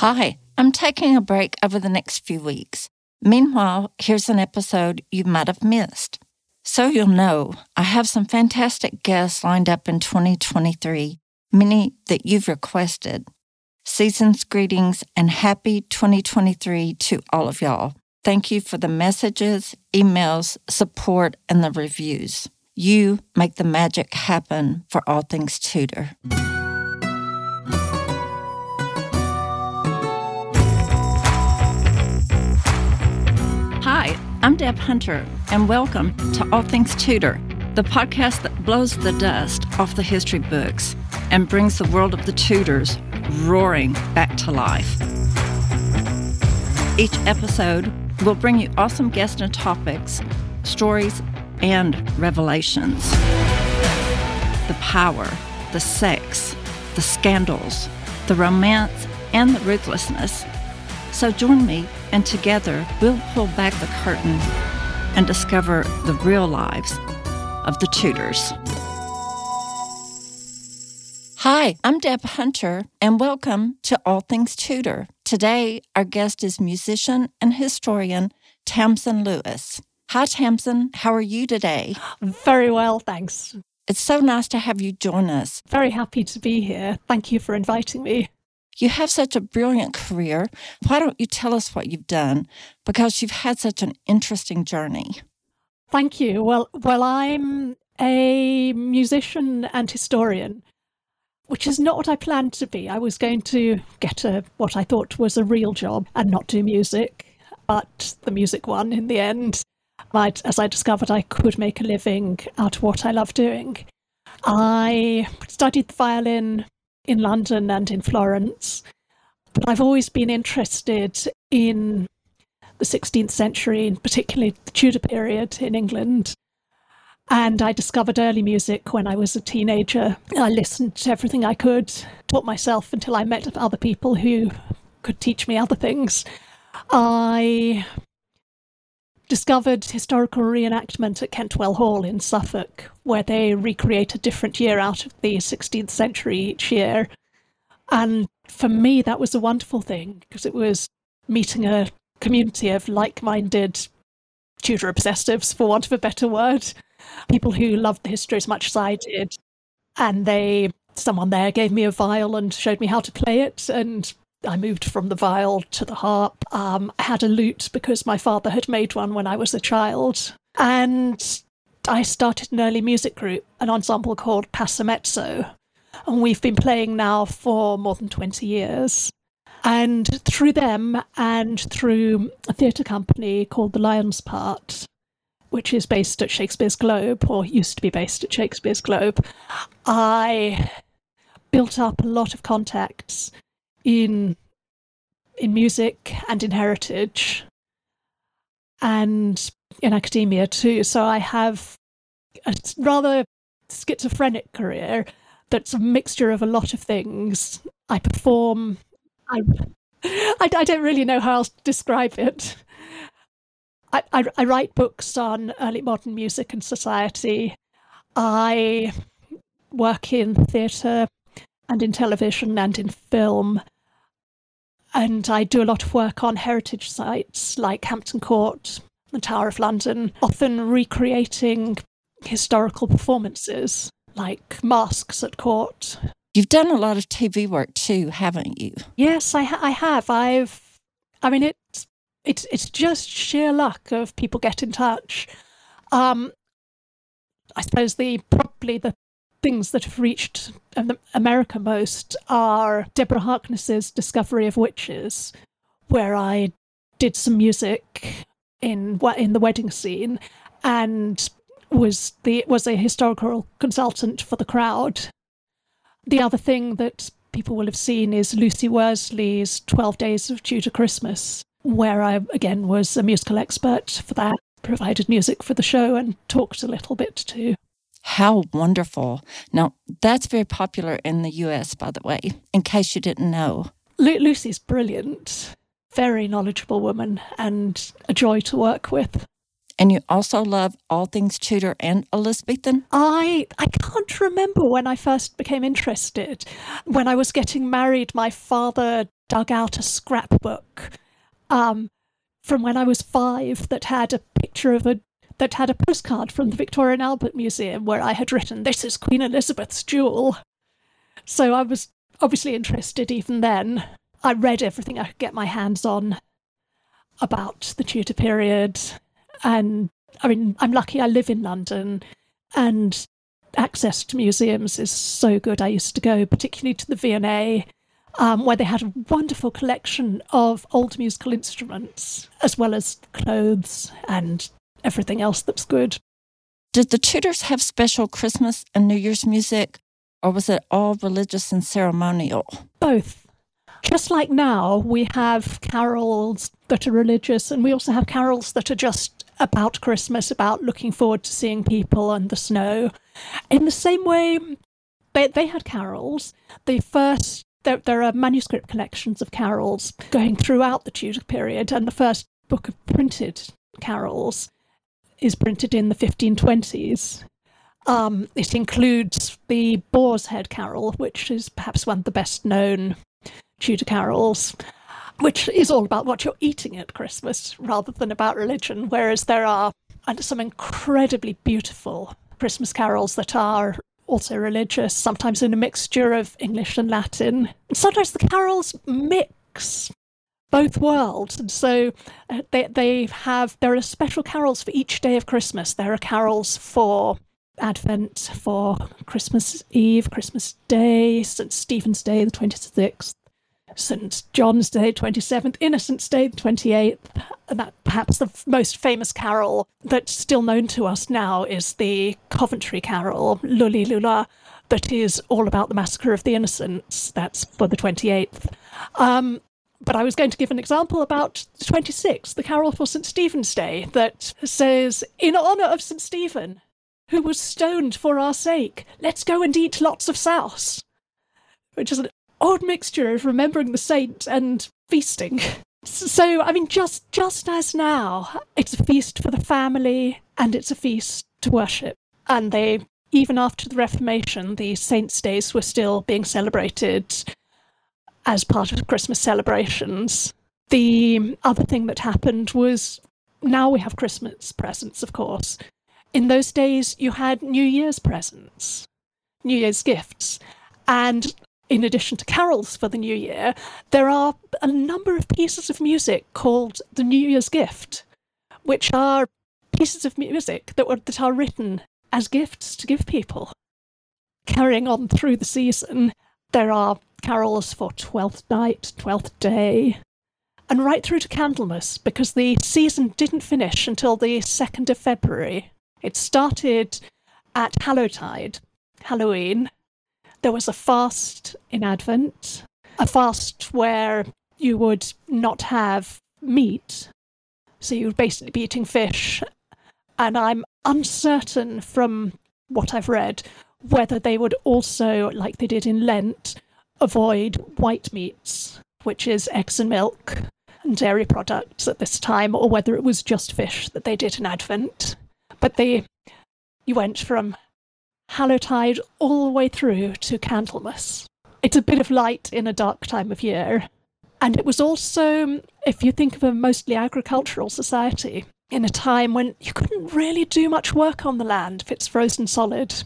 Hi, I'm taking a break over the next few weeks. Meanwhile, here's an episode you might have missed. So you'll know, I have some fantastic guests lined up in 2023, many that you've requested. Season's greetings and happy 2023 to all of y'all. Thank you for the messages, emails, support, and the reviews. You make the magic happen for all things Tudor. I'm Deb Hunter, and welcome to All Things Tudor, the podcast that blows the dust off the history books and brings the world of the Tudors roaring back to life. Each episode will bring you awesome guests and topics, stories, and revelations. The power, the sex, the scandals, the romance, and the ruthlessness. So join me, and together we'll pull back the curtain and discover the real lives of the Tudors. Hi, I'm Deb Hunter, and welcome to All Things Tudor. Today, our guest is musician and historian Tamsin Lewis. Hi, Tamsin. How are you today? Very well, thanks. It's so nice to have you join us. Very happy to be here. Thank you for inviting me. You have such a brilliant career. Why don't you tell us what you've done? Because you've had such an interesting journey. Thank you. Well, well, I'm a musician and historian, which is not what I planned to be. I was going to get a what I thought was a real job and not do music, but the music won in the end. I, as I discovered, I could make a living out of what I love doing. I studied the violin in London and in Florence, but I've always been interested in the 16th century, and particularly the Tudor period in England. And I discovered early music when I was a teenager. I listened to everything I could, taught myself until I met other people who could teach me other things. I discovered historical reenactment at Kentwell Hall in Suffolk, where they recreate a different year out of the 16th century each year. And for me, that was a wonderful thing because it was meeting a community of like minded Tudor obsessives, for want of a better word, people who loved the history as much as I did. And they, someone there gave me a viol and showed me how to play it. And I moved from the viol to the harp. Um, I had a lute because my father had made one when I was a child. And I started an early music group, an ensemble called Passamezzo. And we've been playing now for more than 20 years. And through them and through a theatre company called The Lion's Part, which is based at Shakespeare's Globe, or used to be based at Shakespeare's Globe, I built up a lot of contacts in in music and in heritage and in academia too. So I have a rather schizophrenic career that's a mixture of a lot of things. I perform. I, I, I don't really know how else to describe it. I, I, I write books on early modern music and society. I work in theatre and in television and in film. And I do a lot of work on heritage sites like Hampton Court, the Tower of London, often recreating historical performances like masques at court. You've done a lot of TV work too, haven't you? Yes, I, ha- I have. I've, I mean, it's it's it's just sheer luck of people get in touch. Um, I suppose the probably the things that have reached um, America most are Deborah Harkness's Discovery of Witches, where I did some music in in the wedding scene and was the was a historical consultant for the crowd. The other thing that people will have seen is Lucy Worsley's 12 Days of Tudor Christmas, where I again was a musical expert for that, provided music for the show and talked a little bit too. How wonderful. Now, that's very popular in the US, by the way, in case you didn't know. Lu- Lucy's brilliant, very knowledgeable woman, and a joy to work with. And you also love all things Tudor and Elizabethan? I I can't remember when I first became interested. When I was getting married, my father dug out a scrapbook um, from when I was five that had a picture of a that had a postcard from the Victoria and Albert Museum where I had written, This is Queen Elizabeth's jewel. So I was obviously interested even then. I read everything I could get my hands on about the Tudor period. And I mean, I'm lucky I live in London and access to museums is so good. I used to go particularly to the V&A um, where they had a wonderful collection of old musical instruments as well as clothes and everything else that's good. Did the Tudors have special Christmas and New Year's music, or was it all religious and ceremonial? Both. Just like now, we have carols that are religious, and we also have carols that are just about Christmas, about looking forward to seeing people and the snow. In the same way, they, they had carols. The first, there, there are manuscript collections of carols going throughout the Tudor period, and the first book of printed carols is printed in the 1520s. Um, it includes the Boar's Head Carol, which is perhaps one of the best known Tudor carols, which is all about what you're eating at Christmas rather than about religion. Whereas there are some incredibly beautiful Christmas carols that are also religious, sometimes in a mixture of English and Latin. Sometimes the carols mix both worlds. And so uh, they, they have, there are special carols for each day of Christmas. There are carols for Advent, for Christmas Eve, Christmas Day, St. Stephen's Day, the 26th, St. John's Day, 27th, Innocents' Day, the 28th. And that perhaps the most famous carol that's still known to us now is the Coventry Carol, Lully Lulla, that is all about the massacre of the innocents. That's for the 28th. Um, but I was going to give an example about the 26th, the Carol for St. Stephen's Day, that says, In honour of St. Stephen, who was stoned for our sake, let's go and eat lots of souse. Which is an odd mixture of remembering the saint and feasting. So, I mean, just just as now, it's a feast for the family and it's a feast to worship. And they, even after the Reformation, the saints' days were still being celebrated as part of Christmas celebrations. The other thing that happened was now we have Christmas presents, of course. In those days, you had New Year's presents, New Year's gifts. And in addition to carols for the New Year, there are a number of pieces of music called the New Year's Gift, which are pieces of music that, were, that are written as gifts to give people. Carrying on through the season, there are carols for Twelfth Night, Twelfth Day, and right through to Candlemas because the season didn't finish until the 2nd of February. It started at Hallowtide, Halloween. There was a fast in Advent, a fast where you would not have meat. So you would basically be eating fish. And I'm uncertain from what I've read whether they would also, like they did in Lent, avoid white meats, which is eggs and milk and dairy products at this time, or whether it was just fish that they did in Advent. But they, you went from Hallowtide all the way through to Candlemas. It's a bit of light in a dark time of year. And it was also, if you think of a mostly agricultural society, in a time when you couldn't really do much work on the land if it's frozen solid.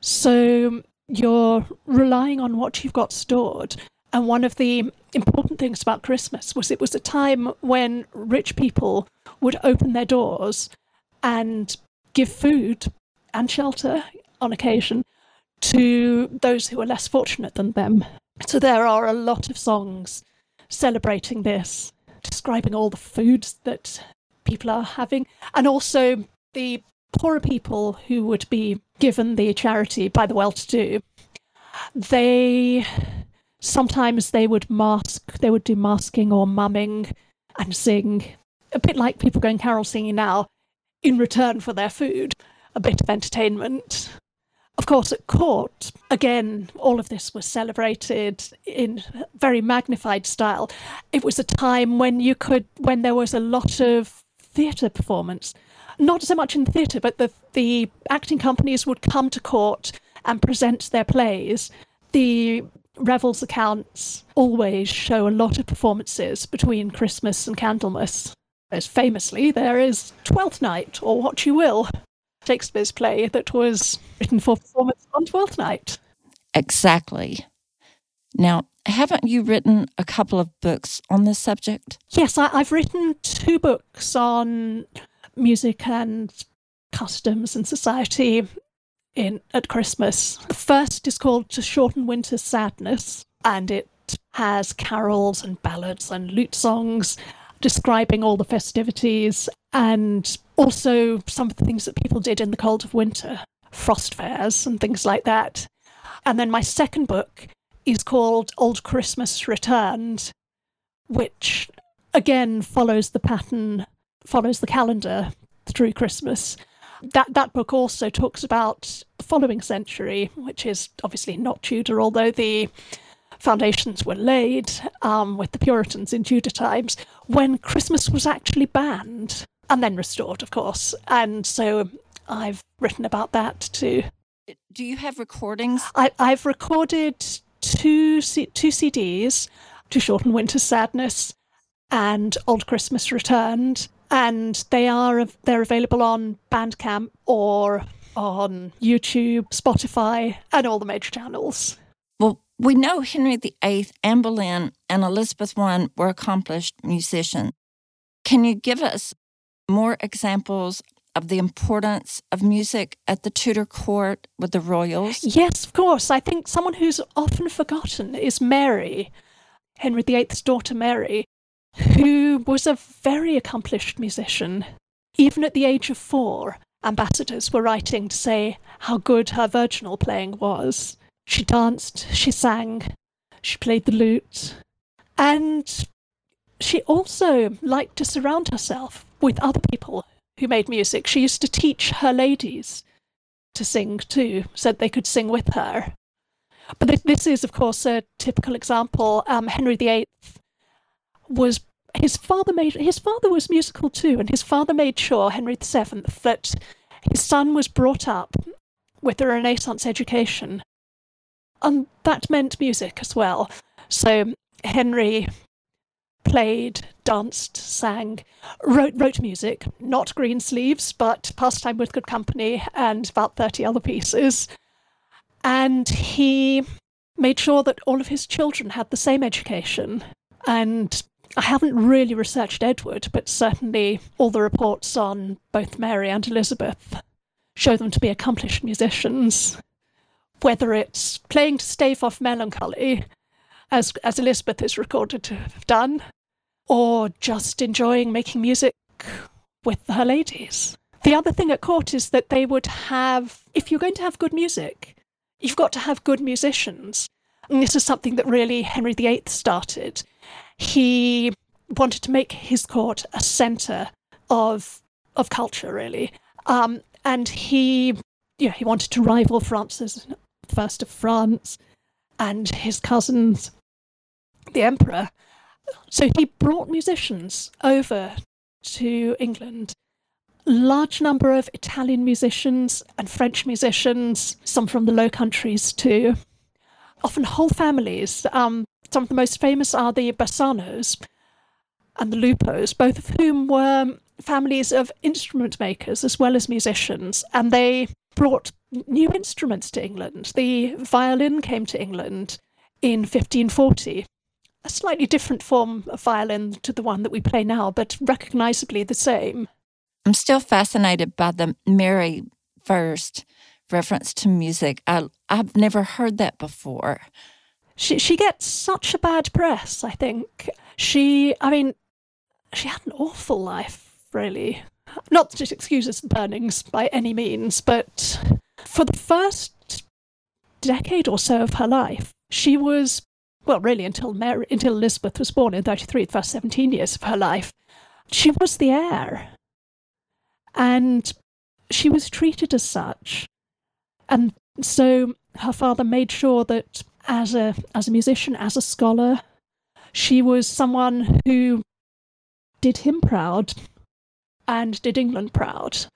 So um, you're relying on what you've got stored. And one of the important things about Christmas was it was a time when rich people would open their doors and give food and shelter on occasion to those who are less fortunate than them. So there are a lot of songs celebrating this, describing all the foods that people are having, and also the poorer people who would be given the charity by the well-to-do, they sometimes they would mask, they would do masking or mumming and sing, a bit like people going carol singing now, in return for their food, a bit of entertainment. Of course, at court, again, all of this was celebrated in very magnified style. It was a time when you could, when there was a lot of theatre performance not so much in the theatre, but the, the acting companies would come to court and present their plays. The Revels accounts always show a lot of performances between Christmas and Candlemas. As famously, there is Twelfth Night, or What You Will, Shakespeare's play that was written for performance on Twelfth Night. Exactly. Now, haven't you written a couple of books on this subject? Yes, I, have written two books on music and customs and society in at Christmas. The first is called To Shorten Winter's Sadness, and it has carols and ballads and lute songs describing all the festivities and also some of the things that people did in the cold of winter, frost fairs and things like that. And then my second book is called Old Christmas Returned, which again follows the pattern, follows the calendar through Christmas. That that book also talks about the following century, which is obviously not Tudor, although the foundations were laid um, with the Puritans in Tudor times, when Christmas was actually banned and then restored, of course. And so I've written about that too. Do you have recordings? I, have recorded two C- two CDs, To Shorten Winter's Sadness and Old Christmas Returned, and they are they're available on Bandcamp or on YouTube, Spotify, and all the major channels. Well, we know Henry VIII, Anne Boleyn, and Elizabeth I were accomplished musicians. Can you give us more examples of the importance of music at the Tudor court with the royals? Yes, of course. I think someone who's often forgotten is Mary, Henry VIII's daughter Mary, who was a very accomplished musician. Even at the age of four, ambassadors were writing to say how good her virginal playing was. She danced, she sang, she played the lute, and she also liked to surround herself with other people who made music. She used to teach her ladies to sing too, so they could sing with her. But this is, of course, a typical example. Um, Henry VIII was his father made his father was musical too, and his father made sure Henry VII that his son was brought up with a Renaissance education, and that meant music as well. So Henry played, danced, sang, wrote wrote music, not Greensleeves, but Pastime with Good Company and about 30 other pieces. And he made sure that all of his children had the same education. And I haven't really researched Edward, but certainly all the reports on both Mary and Elizabeth show them to be accomplished musicians. Whether it's playing to stave off melancholy as as Elizabeth is recorded to have done, or just enjoying making music with her ladies. The other thing at court is that they would have, if you're going to have good music, you've got to have good musicians. And this is something that really Henry VIII started. He wanted to make his court a centre of of culture, really. Um, and he, yeah, he wanted to rival Francis, first of France, and his cousins the emperor. So he brought musicians over to England. Large number of Italian musicians and French musicians, some from the Low Countries too. Often whole families. Um, some of the most famous are the Bassanos and the Lupos, both of whom were families of instrument makers as well as musicians, and they brought new instruments to England. The violin came to England in 1540 a slightly different form of violin to the one that we play now, but recognizably the same. I'm still fascinated by the Mary first reference to music. I, I've never heard that before. She she gets such a bad press. I think she. I mean, she had an awful life, really. Not that it excuses burnings by any means, but for the first decade or so of her life, she was well, really until Mary, until Elizabeth was born in 33, the first 17 years of her life, she was the heir. And she was treated as such. And so her father made sure that as a as a musician, as a scholar, she was someone who did him proud and did England proud.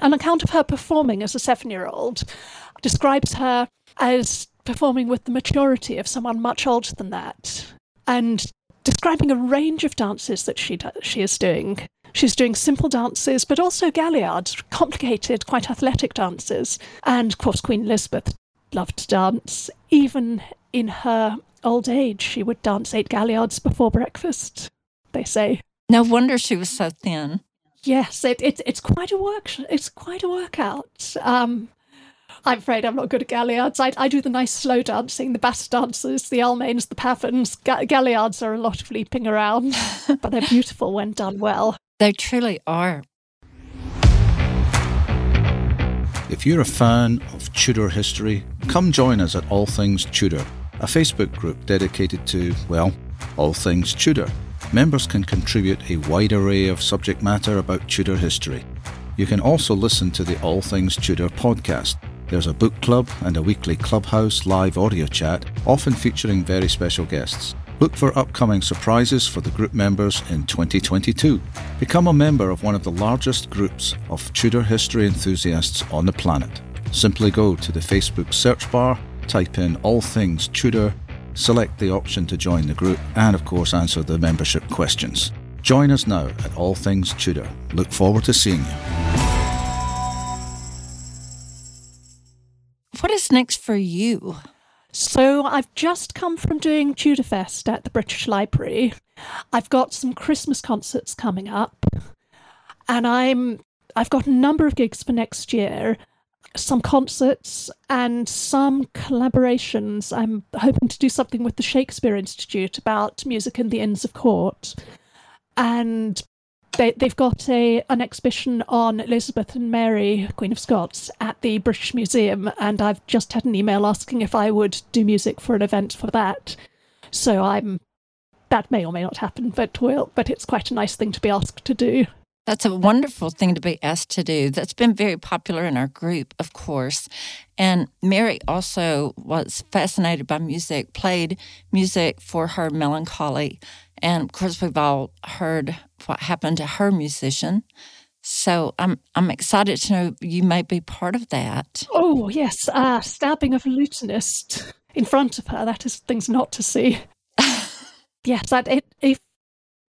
An account of her performing as a seven year old describes her as performing with the maturity of someone much older than that, and describing a range of dances that she she is doing. She's doing simple dances, but also galliards, complicated, quite athletic dances. And of course, Queen Elizabeth loved to dance. Even in her old age, she would dance eight galliards before breakfast, they say. No wonder she was so thin. Yes, it, it, it's quite a work. It's quite a workout. Um, I'm afraid I'm not good at galliards. I, I do the nice slow dancing, the bass dances, the Almains, the Pavans. Ga- galliards are a lot of leaping around, but they're beautiful when done well. They truly are. If you're a fan of Tudor history, come join us at All Things Tudor, a Facebook group dedicated to, well, all things Tudor. Members can contribute a wide array of subject matter about Tudor history. You can also listen to the All Things Tudor podcast. There's a book club and a weekly clubhouse live audio chat, often featuring very special guests. Look for upcoming surprises for the group members in 2022. Become a member of one of the largest groups of Tudor history enthusiasts on the planet. Simply go to the Facebook search bar, type in All Things Tudor, select the option to join the group, and of course answer the membership questions. Join us now at All Things Tudor. Look forward to seeing you. What is next for you? So I've just come from doing Tudor Fest at the British Library. I've got some Christmas concerts coming up, and I'm I've got a number of gigs for next year, some concerts and some collaborations. I'm hoping to do something with the Shakespeare Institute about music in the Inns of Court, and they, they've got a an exhibition on Elizabeth and Mary, Queen of Scots, at the British Museum, and I've just had an email asking if I would do music for an event for that. So I'm that may or may not happen, but will. But it's quite a nice thing to be asked to do. That's a wonderful thing to be asked to do. That's been very popular in our group, of course. And Mary also was fascinated by music, played music for her melancholy. And of course, we've all heard what happened to her musician. So I'm I'm excited to know you may be part of that. Oh yes, uh, stabbing of a lutenist in front of her. That is things not to see. yes, that it, if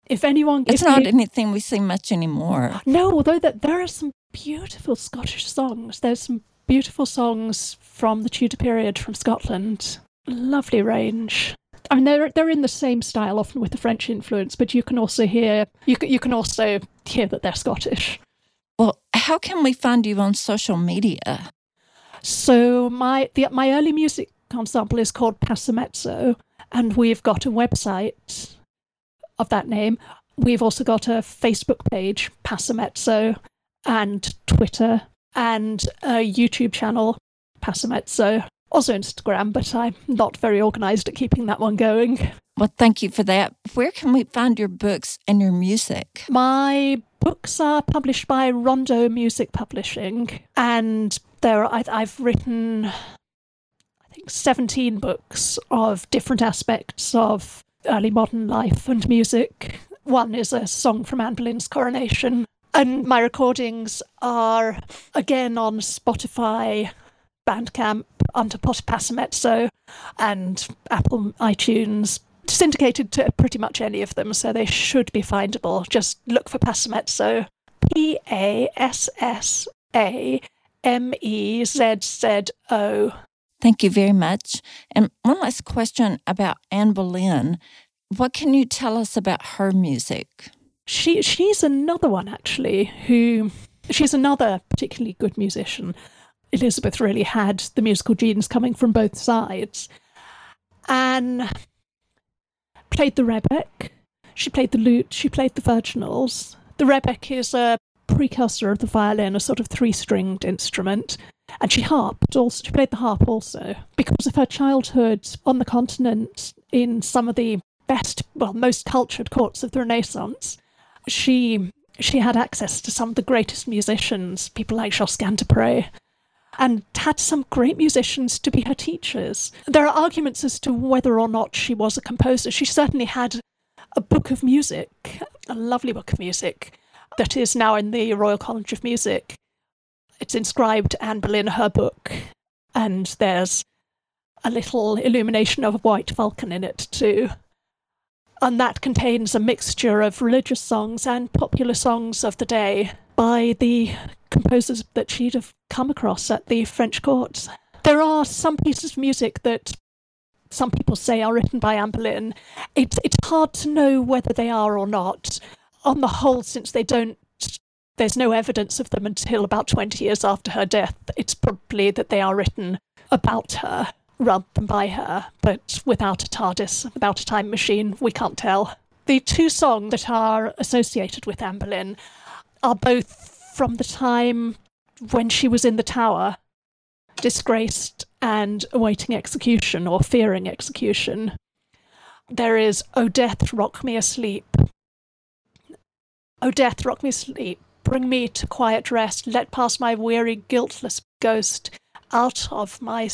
if anyone, It's if not you- anything we see much anymore. No, although that there are some beautiful Scottish songs. There's some beautiful songs from the Tudor period from Scotland. Lovely range. I mean, they're they're in the same style, often with the French influence, but you can also hear you can, you can also hear that they're Scottish. Well, how can we find you on social media? So my the my early music ensemble is called Passamezzo, and we've got a website of that name. We've also got a Facebook page, Passamezzo, and Twitter, and a YouTube channel, Passamezzo. Also Instagram, but I'm not very organised at keeping that one going. Well, thank you for that. Where can we find your books and your music? My books are published by Rondo Music Publishing, and there I, I've written, I think, 17 books of different aspects of early modern life and music. One is a song from Anne Boleyn's coronation, and my recordings are again on Spotify, Bandcamp, under Pot and Apple iTunes. Syndicated to pretty much any of them, so they should be findable. Just look for Passamezzo. P A S S A M E Z Z O. Thank you very much. And one last question about Anne Boleyn. What can you tell us about her music? She she's another one actually who she's another particularly good musician. Elizabeth really had the musical genes coming from both sides. Anne played the rebec, she played the lute, she played the virginals. The rebec is a precursor of the violin, a sort of three-stringed instrument. And she harped also she played the harp also. Because of her childhood on the continent in some of the best well, most cultured courts of the Renaissance, she she had access to some of the greatest musicians, people like Josquin des Prez, and had some great musicians to be her teachers. There are arguments as to whether or not she was a composer. She certainly had a book of music, a lovely book of music, that is now in the Royal College of Music. It's inscribed Anne Boleyn, her book, and there's a little illumination of a white falcon in it too. And that contains a mixture of religious songs and popular songs of the day by the composers that she'd have come across at the French courts. There are some pieces of music that some people say are written by Anne Boleyn. It's it's hard to know whether they are or not. On the whole, since they don't there's no evidence of them until about 20 years after her death. It's probably that they are written about her rather than by her, but without a TARDIS, without a time machine, we can't tell. The two songs that are associated with Anne Boleyn are both from the time when she was in the tower, disgraced and awaiting execution or fearing execution. There is, O death, rock me asleep. O death, rock me asleep. Bring me to quiet rest. Let pass my weary, guiltless ghost out of my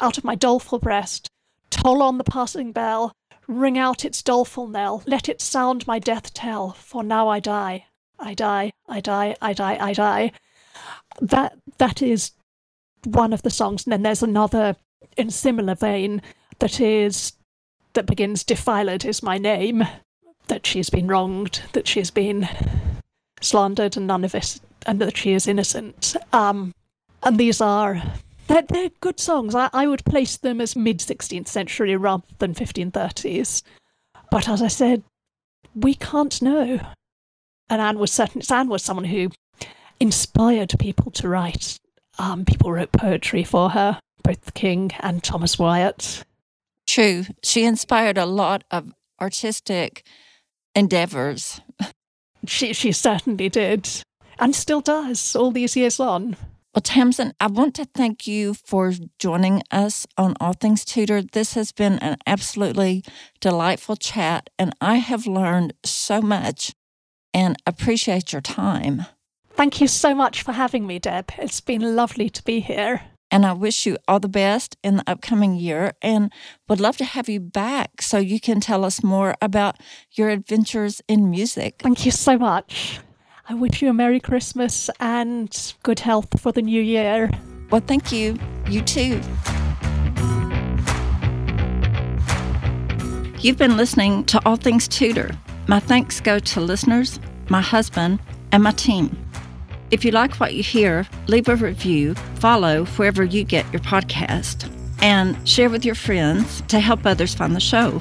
out of my doleful breast. Toll on the passing bell. Ring out its doleful knell. Let it sound my death tell. For now I die. I die. I die. I die. I die. That that is one of the songs, and then there's another in similar vein that is that begins defiled is my name that she's been wronged that she's been slandered and none of it and that she is innocent um and these are they're, they're good songs I, I would place them as mid 16th century rather than 1530s but as i said we can't know and anne was certain anne was someone who inspired people to write um, people wrote poetry for her, both the king and Thomas Wyatt. True. She inspired a lot of artistic endeavors. She, she certainly did, and still does all these years on. Well, Tamsin, I want to thank you for joining us on All Things Tudor. This has been an absolutely delightful chat, and I have learned so much and appreciate your time. Thank you so much for having me, Deb. It's been lovely to be here. And I wish you all the best in the upcoming year and would love to have you back so you can tell us more about your adventures in music. Thank you so much. I wish you a Merry Christmas and good health for the new year. Well, thank you. You too. You've been listening to All Things Tudor. My thanks go to listeners, my husband, and my team. If you like what you hear, leave a review, follow wherever you get your podcast, and share with your friends to help others find the show.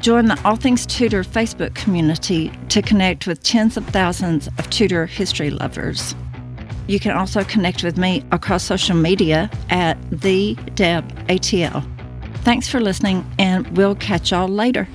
Join the All Things Tudor Facebook community to connect with tens of thousands of Tudor history lovers. You can also connect with me across social media at the Deb ATL. Thanks for listening, and we'll catch y'all later.